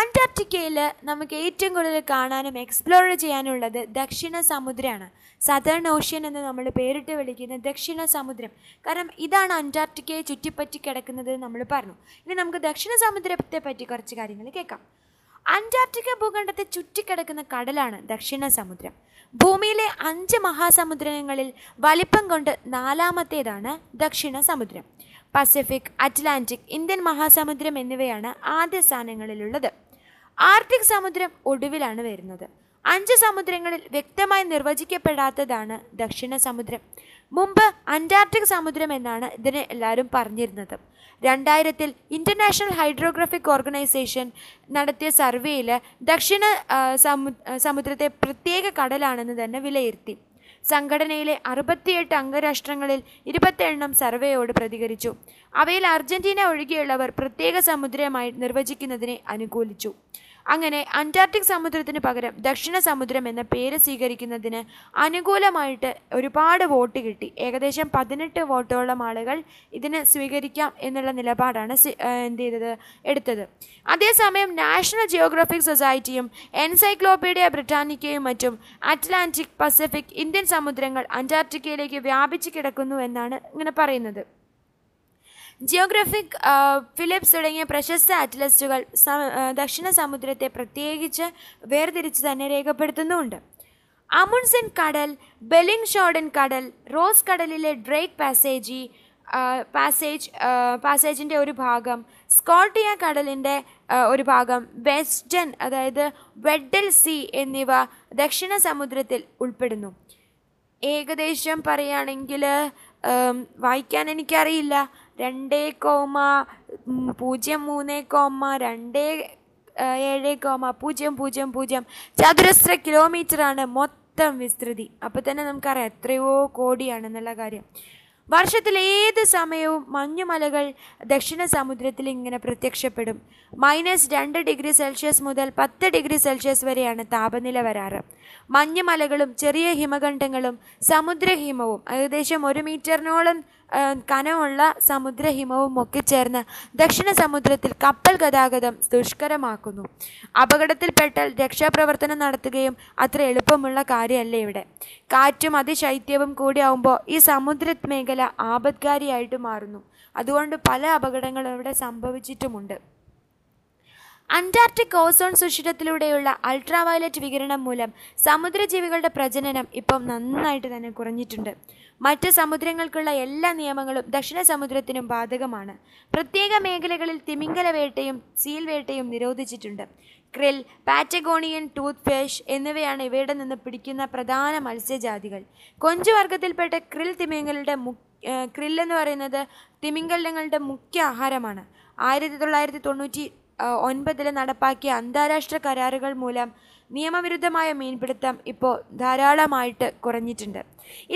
അന്റാർട്ടിക്കയിൽ നമുക്ക് ഏറ്റവും കൂടുതൽ കാണാനും എക്സ്പ്ലോർ ചെയ്യാനുള്ളത് ദക്ഷിണ സമുദ്രമാണ് സദേൺ ഓഷ്യൻ എന്ന് നമ്മൾ പേരിട്ട് വിളിക്കുന്ന ദക്ഷിണ സമുദ്രം. കാരണം ഇതാണ് അന്റാർട്ടിക്കയെ ചുറ്റിപ്പറ്റി കിടക്കുന്നത് നമ്മൾ പറഞ്ഞു. ഇനി നമുക്ക് ദക്ഷിണ സമുദ്രത്തെ പറ്റി കുറച്ച് കാര്യങ്ങൾ കേൾക്കാം. അന്റാർട്ടിക്ക ഭൂഖണ്ഡത്തെ ചുറ്റിക്കിടക്കുന്ന കടലാണ് ദക്ഷിണ സമുദ്രം. ഭൂമിയിലെ അഞ്ച് മഹാസമുദ്രങ്ങളിൽ വലിപ്പം കൊണ്ട് നാലാമത്തേതാണ് ദക്ഷിണ സമുദ്രം. പസഫിക് അറ്റ്ലാന്റിക് ഇന്ത്യൻ മഹാസമുദ്രം എന്നിവയാണ് ആദ്യ സ്ഥാനങ്ങളിലുള്ളത്. ആർട്ടിക് സമുദ്രം ഒടുവിലാണ് വരുന്നത്. അഞ്ച് സമുദ്രങ്ങളിൽ വ്യക്തമായി നിർവചിക്കപ്പെടാത്തതാണ് ദക്ഷിണ സമുദ്രം. മുമ്പ് അന്റാർട്ടിക് സമുദ്രം എന്നാണ് ഇതിനെ എല്ലാവരും പറഞ്ഞിരുന്നത്. രണ്ടായിരത്തിൽ ഇന്റർനാഷണൽ ഹൈഡ്രോഗ്രാഫിക് ഓർഗനൈസേഷൻ നടത്തിയ സർവേയിൽ ദക്ഷിണ സമു സമുദ്രത്തെ പ്രത്യേക കടലാണെന്ന് തന്നെ വിലയിരുത്തി. സംഘടനയിലെ അറുപത്തിയെട്ട് അംഗരാഷ്ട്രങ്ങളിൽ ഇരുപത്തെണ്ണം സർവേയോട് പ്രതികരിച്ചു. അവയിൽ അർജന്റീന ഒഴികെയുള്ളവർ പ്രത്യേക സമുദ്രമായി നിർവചിക്കുന്നതിനെ അനുകൂലിച്ചു. അങ്ങനെ അന്റാർട്ടിക് സമുദ്രത്തിന് പകരം ദക്ഷിണ സമുദ്രം എന്ന പേര് സ്വീകരിക്കുന്നതിന് അനുകൂലമായിട്ട് ഒരുപാട് വോട്ട് കിട്ടി. ഏകദേശം പതിനെട്ട് വോട്ടോളം ആളുകൾ ഇതിനെ സ്വീകരിക്കാം എന്നുള്ള നിലപാടാണ് എന്ത് ചെയ്തത്? എടുത്തത്. അതേസമയം നാഷണൽ ജിയോഗ്രഫിക് സൊസൈറ്റിയും എൻസൈക്ലോപീഡിയ ബ്രിട്ടാനിക്കയും മറ്റും അറ്റ്ലാന്റിക് പസഫിക് ഇന്ത്യൻ സമുദ്രങ്ങൾ അന്റാർട്ടിക്കയിലേക്ക് വ്യാപിച്ചു കിടക്കുന്നു എന്നാണ് ഇങ്ങനെ പറയുന്നത്. ജിയോഗ്രഫിക് ഫിലിപ്സ് തുടങ്ങിയ പ്രശസ്ത അറ്റ്ലസ്റ്റുകൾ സ- ദക്ഷിണ സമുദ്രത്തെ പ്രത്യേകിച്ച് വേർതിരിച്ച് തന്നെ രേഖപ്പെടുത്തുന്നുണ്ട്. അമുൻസൻ കടൽ ബെലിംഗ് ഷോഡൻ കടൽ റോസ് കടലിലെ ഡ്രേക്ക് പാസേജി പാസേജ് പാസേജിന്റെ ഒരു ഭാഗം സ്കോട്ടിയ കടലിന്റെ ഒരു ഭാഗം വെസ്റ്റൻ അതായത് വെഡൽ സി എന്നിവ ദക്ഷിണ സമുദ്രത്തിൽ ഉൾപ്പെടുന്നു. ഏകദേശം പറയുകയാണെങ്കിൽ വായിക്കാൻ എനിക്കറിയില്ല. രണ്ടേ കോമ പൂജ്യം മൂന്ന് കോമ രണ്ട് ഏഴ് കോമ പൂജ്യം പൂജ്യം പൂജ്യം. ചതുരശ്ര കിലോമീറ്ററാണ് മൊത്തം വിസ്തൃതി. അപ്പോൾ തന്നെ നമുക്കറിയാം എത്രയോ കോടിയാണെന്നുള്ള കാര്യം. വർഷത്തിൽ ഏത് സമയവും മഞ്ഞുമലകൾ ദക്ഷിണ സമുദ്രത്തിൽ ഇങ്ങനെ പ്രത്യക്ഷപ്പെടും. മൈനസ് രണ്ട് ഡിഗ്രി സെൽഷ്യസ് മുതൽ പത്ത് ഡിഗ്രി സെൽഷ്യസ് വരെയാണ് താപനില വരാറ്. മഞ്ഞുമലകളും ചെറിയ ഹിമഖണ്ഡങ്ങളും സമുദ്രഹിമവും ഏകദേശം ഒരു മീറ്ററിനോളം കനമുള്ള സമുദ്രഹിമവും ഒക്കെ ചേർന്ന് ദക്ഷിണ സമുദ്രത്തിൽ കപ്പൽ ഗതാഗതം ദുഷ്കരമാക്കുന്നു. അപകടത്തിൽപ്പെട്ടാൽ രക്ഷാപ്രവർത്തനം നടത്തുകയും അത്ര എളുപ്പമുള്ള കാര്യമല്ല ഇവിടെ. കാറ്റും അതിശൈത്യവും കൂടിയാവുമ്പോൾ ഈ സമുദ്ര മേഖല ആപത്കാരിയായിട്ട് മാറുന്നു. അതുകൊണ്ട് പല അപകടങ്ങളും ഇവിടെ സംഭവിച്ചിട്ടുമുണ്ട്. അന്റാർട്ടിക് ഓസോൺ സുഷിരത്തിലൂടെയുള്ള അൾട്രാവയലറ്റ് വികിരണം മൂലം സമുദ്രജീവികളുടെ പ്രജനനം ഇപ്പം നന്നായിട്ട് തന്നെ കുറഞ്ഞിട്ടുണ്ട്. മറ്റ് സമുദ്രങ്ങൾക്കുള്ള എല്ലാ നിയമങ്ങളും ദക്ഷിണ സമുദ്രത്തിനും ബാധകമാണ്. പ്രത്യേക മേഖലകളിൽ തിമിംഗല വേട്ടയും സീൽ വേട്ടയും നിരോധിച്ചിട്ടുണ്ട്. ക്രിൽ പാറ്റഗോണിയൻ ടൂത്ത് ഫിഷ് എന്നിവയാണ് ഇവയുടെ നിന്ന് പിടിക്കുന്ന പ്രധാന മത്സ്യജാതികൾ. കൊഞ്ചുവർഗത്തിൽപ്പെട്ട ക്രിൽ തിമിംഗലുടെ മു ക്രിൽ എന്ന് പറയുന്നത് തിമിംഗലങ്ങളുടെ മുഖ്യ ആഹാരമാണ്. ആയിരത്തി തൊള്ളായിരത്തി തൊണ്ണൂറ്റി ഒൻപതിൽ നടപ്പാക്കിയ അന്താരാഷ്ട്ര കരാറുകൾ മൂലം നിയമവിരുദ്ധമായ മീൻപിടുത്തം ഇപ്പോൾ ധാരാളമായിട്ട് കുറഞ്ഞിട്ടുണ്ട്.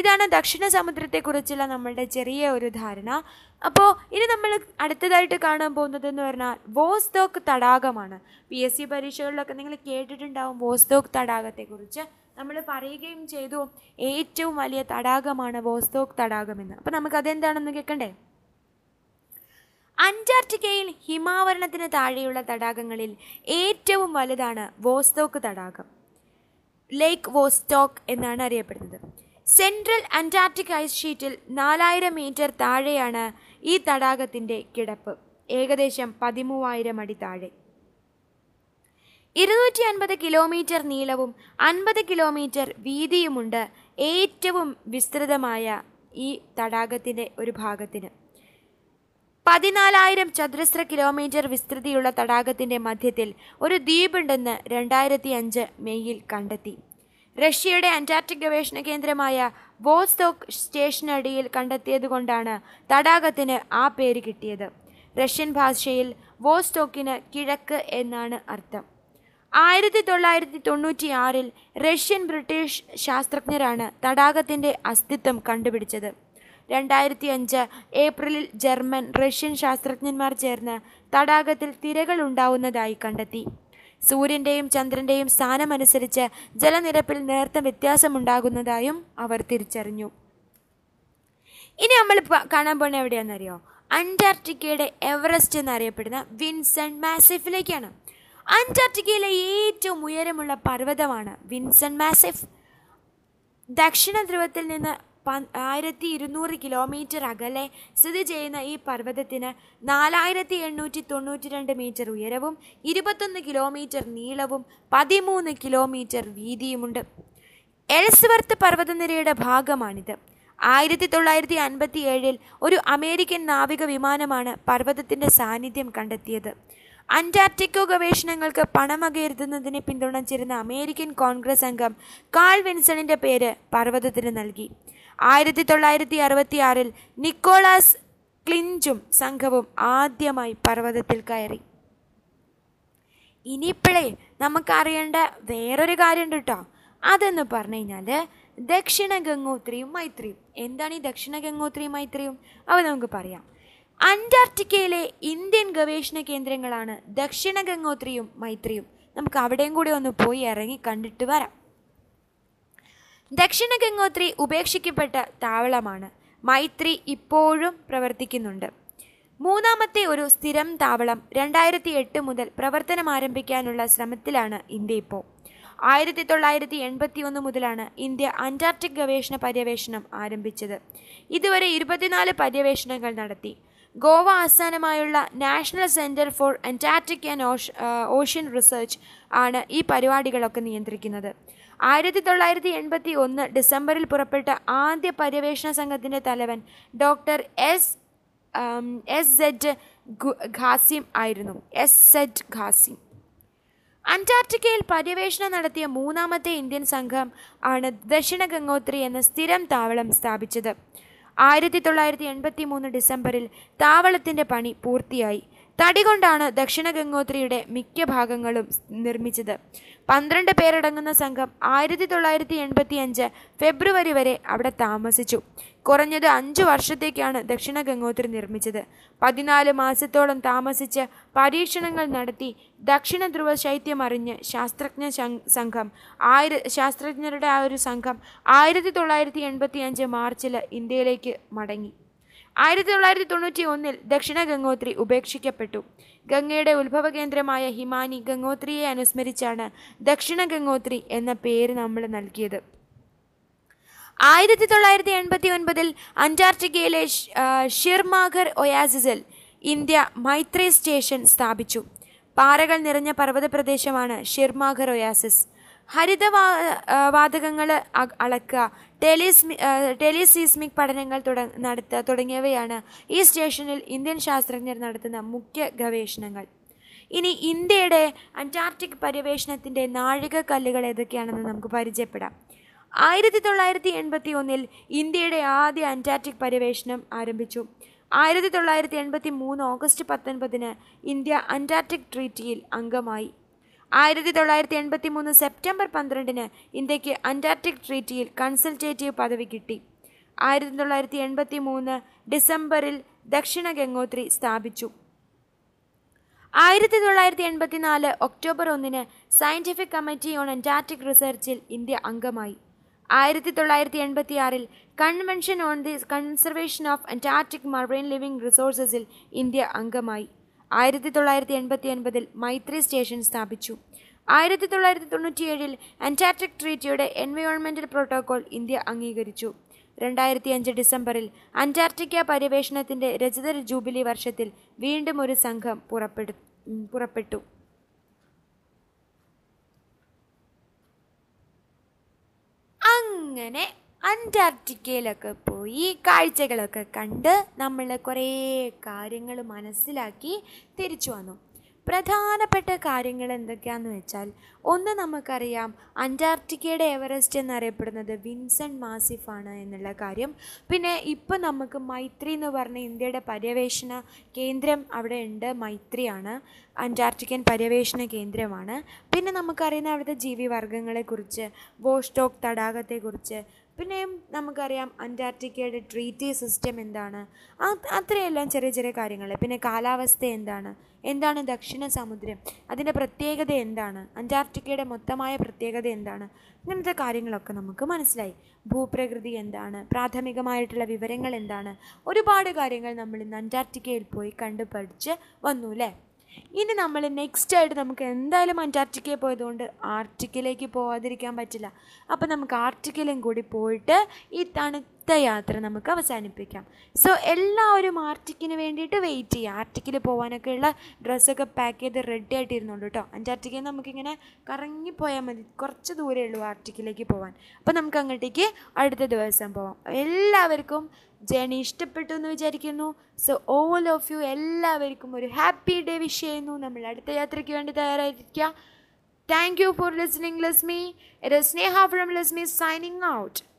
ഇതാണ് ദക്ഷിണ സമുദ്രത്തെക്കുറിച്ചുള്ള നമ്മളുടെ ചെറിയ ഒരു ധാരണ. അപ്പോൾ ഇനി നമ്മൾ അടുത്തതായിട്ട് കാണാൻ പോകുന്നത് എന്ന് പറഞ്ഞാൽ വോസ്തോക്ക് തടാകമാണ്. പി എസ് സി പരീക്ഷകളിലൊക്കെ നിങ്ങൾ കേട്ടിട്ടുണ്ടാവും വോസ്തോക്ക് തടാകത്തെക്കുറിച്ച്. നമ്മൾ പറയുകയും ചെയ്തു ഏറ്റവും വലിയ തടാകമാണ് വോസ്തോക്ക് തടാകമെന്ന്. അപ്പോൾ നമുക്കതെന്താണെന്ന് കേൾക്കണ്ടേ? അന്റാർട്ടിക്കയിൽ ഹിമാവരണത്തിന് താഴെയുള്ള തടാകങ്ങളിൽ ഏറ്റവും വലുതാണ് വോസ്തോക്ക് തടാകം. ലേക്ക് വോസ്റ്റോക്ക് എന്നാണ് അറിയപ്പെടുന്നത്. സെൻട്രൽ അന്റാർട്ടിക് ഐസ് ഷീറ്റിൽ നാലായിരം മീറ്റർ താഴെയാണ് ഈ തടാകത്തിന്റെ കിടപ്പ്. ഏകദേശം പതിമൂവായിരം അടി താഴെ. ഇരുന്നൂറ്റി അൻപത് കിലോമീറ്റർ നീളവും അൻപത് കിലോമീറ്റർ വീതിയുമുണ്ട് ഏറ്റവും വിസ്തൃതമായ ഈ തടാകത്തിന്റെ ഒരു ഭാഗത്തിന്. പതിനാലായിരം ചതുരശ്ര കിലോമീറ്റർ വിസ്തൃതിയുള്ള തടാകത്തിന്റെ മധ്യത്തിൽ ഒരു ദ്വീപുണ്ടെന്ന് രണ്ടായിരത്തി അഞ്ച് മെയ്യിൽ കണ്ടെത്തി. റഷ്യയുടെ അന്റാർട്ടിക് ഗവേഷണ കേന്ദ്രമായ വോസ്റ്റോക്ക് സ്റ്റേഷനടിയിൽ കണ്ടെത്തിയതുകൊണ്ടാണ് തടാകത്തിന് ആ പേര് കിട്ടിയത്. റഷ്യൻ ഭാഷയിൽ വോസ്റ്റോക്കിന് കിഴക്ക് എന്നാണ് അർത്ഥം. ആയിരത്തി തൊള്ളായിരത്തി തൊണ്ണൂറ്റി ആറിൽ റഷ്യൻ ബ്രിട്ടീഷ് ശാസ്ത്രജ്ഞരാണ് തടാകത്തിന്റെ അസ്തിത്വം കണ്ടുപിടിച്ചത്. രണ്ടായിരത്തി അഞ്ച് ഏപ്രിലിൽ ജർമ്മൻ റഷ്യൻ ശാസ്ത്രജ്ഞന്മാർ ചേർന്ന് തടാകത്തിൽ തിരകൾ ഉണ്ടാവുന്നതായി കണ്ടെത്തി. സൂര്യന്റെയും ചന്ദ്രന്റെയും സ്ഥാനമനുസരിച്ച് ജലനിരപ്പിൽ നേർത്ത വ്യത്യാസമുണ്ടാകുന്നതായും അവർ തിരിച്ചറിഞ്ഞു. ഇനി നമ്മൾ കാണാൻ പോണേ എവിടെയാണെന്നറിയോ? അന്റാർട്ടിക്കയുടെ എവറസ്റ്റ് എന്നറിയപ്പെടുന്ന വിൻസെന്റ് മാസിഫിലേക്കാണ്. അന്റാർട്ടിക്കയിലെ ഏറ്റവും ഉയരമുള്ള പർവതമാണ് വിൻസെന്റ് മാസിഫ്. ദക്ഷിണ ധ്രുവത്തിൽ നിന്ന് ആയിരത്തി ഇരുന്നൂറ് കിലോമീറ്റർ അകലെ സ്ഥിതി ചെയ്യുന്ന ഈ പർവതത്തിന് നാലായിരത്തി എണ്ണൂറ്റി തൊണ്ണൂറ്റി രണ്ട് മീറ്റർ ഉയരവും ഇരുപത്തൊന്ന് കിലോമീറ്റർ നീളവും പതിമൂന്ന് കിലോമീറ്റർ വീതിയുമുണ്ട്. എൽസ്വർത്ത് പർവതനിരയുടെ ഭാഗമാണിത്. ആയിരത്തി തൊള്ളായിരത്തി അൻപത്തി ഏഴിൽ ഒരു അമേരിക്കൻ നാവിക വിമാനമാണ് പർവതത്തിന്റെ സാന്നിധ്യം കണ്ടെത്തിയത്. അന്റാർട്ടിക്കോ ഗവേഷണങ്ങൾക്ക് പണമകയരുത്തുന്നതിനെ പിന്തുണച്ചിരുന്ന അമേരിക്കൻ കോൺഗ്രസ് അംഗം കാൾ വിൻസണിന്റെ പേര് പർവതത്തിന് നൽകി. ആയിരത്തി തൊള്ളായിരത്തി അറുപത്തി ആറിൽ നിക്കോളാസ് ക്ലിഞ്ചും സംഘവും ആദ്യമായി പർവതത്തിൽ കയറി. ഇനിയിപ്പോഴേ നമുക്കറിയേണ്ട വേറൊരു കാര്യമുണ്ട് കേട്ടോ അതെന്ന് പറഞ്ഞു കഴിഞ്ഞാൽ ദക്ഷിണ ഗംഗോത്രിയും മൈത്രിയും. എന്താണ് ഈ ദക്ഷിണ ഗംഗോത്രിയും മൈത്രിയും? അവ നമുക്ക് പറയാം. അന്റാർട്ടിക്കയിലെ ഇന്ത്യൻ ഗവേഷണ കേന്ദ്രങ്ങളാണ് ദക്ഷിണ ഗംഗോത്രിയും മൈത്രിയും. നമുക്ക് അവിടെയും കൂടി ഒന്ന് പോയി ഇറങ്ങി കണ്ടിട്ട് വരാം. ദക്ഷിണ ഗംഗോത്രി ഉപേക്ഷിക്കപ്പെട്ട താവളമാണ്. മൈത്രി ഇപ്പോഴും പ്രവർത്തിക്കുന്നുണ്ട്. മൂന്നാമത്തെ ഒരു സ്ഥിരം താവളം രണ്ടായിരത്തി എട്ട് മുതൽ പ്രവർത്തനം ആരംഭിക്കാനുള്ള ശ്രമത്തിലാണ് ഇന്ത്യ ഇപ്പോൾ. ആയിരത്തി തൊള്ളായിരത്തി എൺപത്തി ഒന്ന് മുതലാണ് ഇന്ത്യ അന്റാർട്ടിക് ഗവേഷണ പര്യവേഷണം ആരംഭിച്ചത്. ഇതുവരെ ഇരുപത്തിനാല് പര്യവേഷണങ്ങൾ നടത്തി. ഗോവ ആസ്ഥാനമായുള്ള national centre for Antarctic and ocean research ആണ് ഈ പരിപാടികളൊക്കെ നിയന്ത്രിക്കുന്നത്. ആയിരത്തി തൊള്ളായിരത്തി എൺപത്തി ഒന്ന് ഡിസംബറിൽ പുറപ്പെട്ട ആദ്യ പര്യവേഷണ സംഘത്തിന്റെ തലവൻ doctor S S Z Qasim ആയിരുന്നു. S Z Qasim. അന്റാർട്ടിക്കയിൽ പര്യവേഷണം നടത്തിയ മൂന്നാമത്തെ ഇന്ത്യൻ സംഘം ആണ് ദക്ഷിണ ഗംഗോത്രി എന്ന സ്ഥിരം താവളം സ്ഥാപിച്ചത്. ആയിരത്തി തൊള്ളായിരത്തി എൺപത്തി മൂന്ന് ഡിസംബറിൽ താവളത്തിന്റെ പണി പൂർത്തിയായി. തടി കൊണ്ടാണ് ദക്ഷിണ ഗംഗോത്രിയുടെ മിക്ക ഭാഗങ്ങളും നിർമ്മിച്ചത്. പന്ത്രണ്ട് പേരടങ്ങുന്ന സംഘം ആയിരത്തി തൊള്ളായിരത്തി എൺപത്തി അഞ്ച് ഫെബ്രുവരി വരെ അവിടെ താമസിച്ചു. കുറഞ്ഞത് അഞ്ചു വർഷത്തേക്കാണ് ദക്ഷിണ ഗംഗോത്രി നിർമ്മിച്ചത്. പതിനാല് മാസത്തോളം താമസിച്ച് പരീക്ഷണങ്ങൾ നടത്തി ദക്ഷിണ ധ്രുവ ശൈത്യം അറിഞ്ഞ് ശാസ്ത്രജ്ഞ സംഘം ആയിര ശാസ്ത്രജ്ഞരുടെ ആ ഒരു സംഘം ആയിരത്തി തൊള്ളായിരത്തി എൺപത്തി അഞ്ച് മാർച്ചിൽ ഇന്ത്യയിലേക്ക് മടങ്ങി. ആയിരത്തി തൊള്ളായിരത്തി തൊണ്ണൂറ്റി ഒന്നിൽ ദക്ഷിണ ഗംഗോത്രി ഉപേക്ഷിക്കപ്പെട്ടു. ഗംഗയുടെ ഉത്ഭവ കേന്ദ്രമായ ഹിമാനി ഗംഗോത്രിയെ അനുസ്മരിച്ചാണ് ദക്ഷിണ ഗംഗോത്രി എന്ന പേര് നമ്മൾ നൽകിയത്. ആയിരത്തി തൊള്ളായിരത്തി എൺപത്തി ഒൻപതിൽ അന്റാർട്ടിക്കയിലെ ഷിർമാഘർ ഒയാസിസിൽ ഇന്ത്യ മൈത്രി സ്റ്റേഷൻ സ്ഥാപിച്ചു. പാറകൾ നിറഞ്ഞ പർവത പ്രദേശമാണ് ഷിർമാഘർ ഒയാസിസ്. ഹരിതവാ വാതകങ്ങൾ അളക്കുക ടെലിസ്മി ടെലിസീസ്മിക് പഠനങ്ങൾ നടത്തുക തുടങ്ങിയവയാണ് ഈ സ്റ്റേഷനിൽ ഇന്ത്യൻ ശാസ്ത്രജ്ഞർ നടത്തുന്ന മുഖ്യ ഗവേഷണങ്ങൾ. ഇനി ഇന്ത്യയുടെ അന്റാർട്ടിക് പര്യവേഷണത്തിന്റെ നാഴികക്കല്ലുകൾ ഏതൊക്കെയാണെന്ന് നമുക്ക് പരിചയപ്പെടാം. ആയിരത്തി തൊള്ളായിരത്തി എൺപത്തി ഒന്നിൽ ഇന്ത്യയുടെ ആദ്യ അന്റാർട്ടിക് പര്യവേഷണം ആരംഭിച്ചു. ആയിരത്തി തൊള്ളായിരത്തി എൺപത്തി മൂന്ന് ഓഗസ്റ്റ് പത്തൊൻപതിന് ഇന്ത്യ അന്റാർട്ടിക് ട്രീറ്റിയിൽ അംഗമായി. ആയിരത്തി തൊള്ളായിരത്തി എൺപത്തി മൂന്ന് സെപ്റ്റംബർ പന്ത്രണ്ടിന് ഇന്ത്യയ്ക്ക് അന്റാർട്ടിക് ട്രീറ്റിയിൽ കൺസൾട്ടേറ്റീവ് പദവി കിട്ടി. ആയിരത്തി തൊള്ളായിരത്തി എൺപത്തി മൂന്ന് ഡിസംബറിൽ ദക്ഷിണ ഗംഗോത്രി സ്ഥാപിച്ചു. ആയിരത്തി തൊള്ളായിരത്തി എൺപത്തിനാല് ഒക്ടോബർ ഒന്നിന് സയന്റിഫിക് കമ്മിറ്റി ഓൺ അന്റാർട്ടിക് റിസർച്ചിൽ ഇന്ത്യ അംഗമായി. ആയിരത്തി തൊള്ളായിരത്തി എൺപത്തി ആറിൽ convention on the conservation of Antarctic marine living റിസോഴ്സസിൽ India അംഗമായി. ആയിരത്തി തൊള്ളായിരത്തി എൺപത്തി ഒൻപതിൽ മൈത്രി സ്റ്റേഷൻ സ്ഥാപിച്ചു. ആയിരത്തി തൊള്ളായിരത്തി തൊണ്ണൂറ്റിയേഴിൽ അന്റാർട്ടിക് ട്രീറ്റിയുടെ എൻവയോൺമെന്റൽ പ്രോട്ടോകോൾ ഇന്ത്യ അംഗീകരിച്ചു. രണ്ടായിരത്തി അഞ്ച് ഡിസംബറിൽ അന്റാർട്ടിക്ക പര്യവേഷണത്തിന്റെ രജത ജൂബിലി വർഷത്തിൽ വീണ്ടും ഒരു സംഘം പുറപ്പെടു പുറപ്പെട്ടു. അങ്ങനെ അന്റാർട്ടിക്കയിലൊക്കെ പോയി കാഴ്ചകളൊക്കെ കണ്ട് നമ്മൾ കുറേ കാര്യങ്ങൾ മനസ്സിലാക്കി തിരിച്ചു വന്നു. പ്രധാനപ്പെട്ട കാര്യങ്ങൾ എന്തൊക്കെയാണെന്ന് വെച്ചാൽ ഒന്ന് നമുക്കറിയാം അന്റാർട്ടിക്കയുടെ എവറസ്റ്റ് എന്നറിയപ്പെടുന്നത് വിൻസെന്റ് മാസിഫ് ആണ് എന്നുള്ള കാര്യം. പിന്നെ ഇപ്പം നമുക്ക് മൈത്രി എന്ന് പറഞ്ഞ ഇന്ത്യയുടെ പര്യവേഷണ കേന്ദ്രം അവിടെ ഉണ്ട്. മൈത്രിയാണ്. അന്റാർട്ടിക്കൻ പര്യവേഷണ കേന്ദ്രമാണ്. പിന്നെ നമുക്കറിയുന്ന അവിടുത്തെ ജീവിവർഗങ്ങളെക്കുറിച്ച് വോസ്റ്റോക്ക് തടാകത്തെക്കുറിച്ച് പിന്നെയും നമുക്കറിയാം അന്റാർട്ടിക്കയുടെ ട്രീറ്റി സിസ്റ്റം എന്താണ്? അത്രയെല്ലാം ചെറിയ ചെറിയ കാര്യങ്ങൾ. പിന്നെ കാലാവസ്ഥ എന്താണ്? എന്താണ് ദക്ഷിണ സമുദ്രം? അതിന്റെ പ്രത്യേകത എന്താണ്? അന്റാർട്ടിക്കയുടെ മൊത്തമായ പ്രത്യേകത എന്താണ്? ഇങ്ങനത്തെ കാര്യങ്ങളൊക്കെ നമുക്ക് മനസ്സിലായി. ഭൂപ്രകൃതി എന്താണ്? പ്രാഥമികമായിട്ടുള്ള വിവരങ്ങൾ എന്താണ്? ഒരുപാട് കാര്യങ്ങൾ നമ്മൾ ഇന്ന് അന്റാർട്ടിക്കയിൽ പോയി കണ്ടു പഠിച്ച് വന്നു അല്ലേ? ഇനി നമ്മൾ നെക്സ്റ്റ് ആയിട്ട് നമുക്ക് എന്തായാലും അന്റാർട്ടിക്കയിൽ പോയതുകൊണ്ട് ആർട്ടിക്കയിലേക്ക് പോകാതിരിക്കാൻ പറ്റില്ല. അപ്പോൾ നമുക്ക് ആർട്ടിക്കയിലും കൂടി പോയിട്ട് ഈ തണുത്ത യാത്ര നമുക്ക് അവസാനിപ്പിക്കാം. സോ എല്ലാവരും ആർട്ടിക്കിന് വേണ്ടിയിട്ട് വെയിറ്റ് ചെയ്യുക. ആർട്ടിക്കിൽ പോകാനൊക്കെ ഉള്ള ഡ്രസ്സൊക്കെ പാക്ക് ചെയ്ത് റെഡി ആയിട്ട് കേട്ടോ അന്റാർട്ടിക്കയിൽ നമുക്കിങ്ങനെ കറങ്ങിപ്പോയാൽ മതി. കുറച്ച് ദൂരമേ ഉള്ളൂ ആർട്ടിക്കിലേക്ക് പോകാൻ അപ്പോൾ നമുക്ക് അങ്ങോട്ടേക്ക് അടുത്ത ദിവസം പോവാം. എല്ലാവർക്കും ജേണി ഇഷ്ടപ്പെട്ടു എന്ന് വിചാരിക്കുന്നു. സോ ഓൾ ഓഫ് യു എല്ലാവർക്കും ഒരു ഹാപ്പി ഡേ വിഷ് ചെയ്യുന്നു. നമ്മൾ അടുത്ത യാത്രയ്ക്ക് വേണ്ടി തയ്യാറായിരിക്കുക. Thank you for listening Lasmi it's Sneha from Lasmi signing out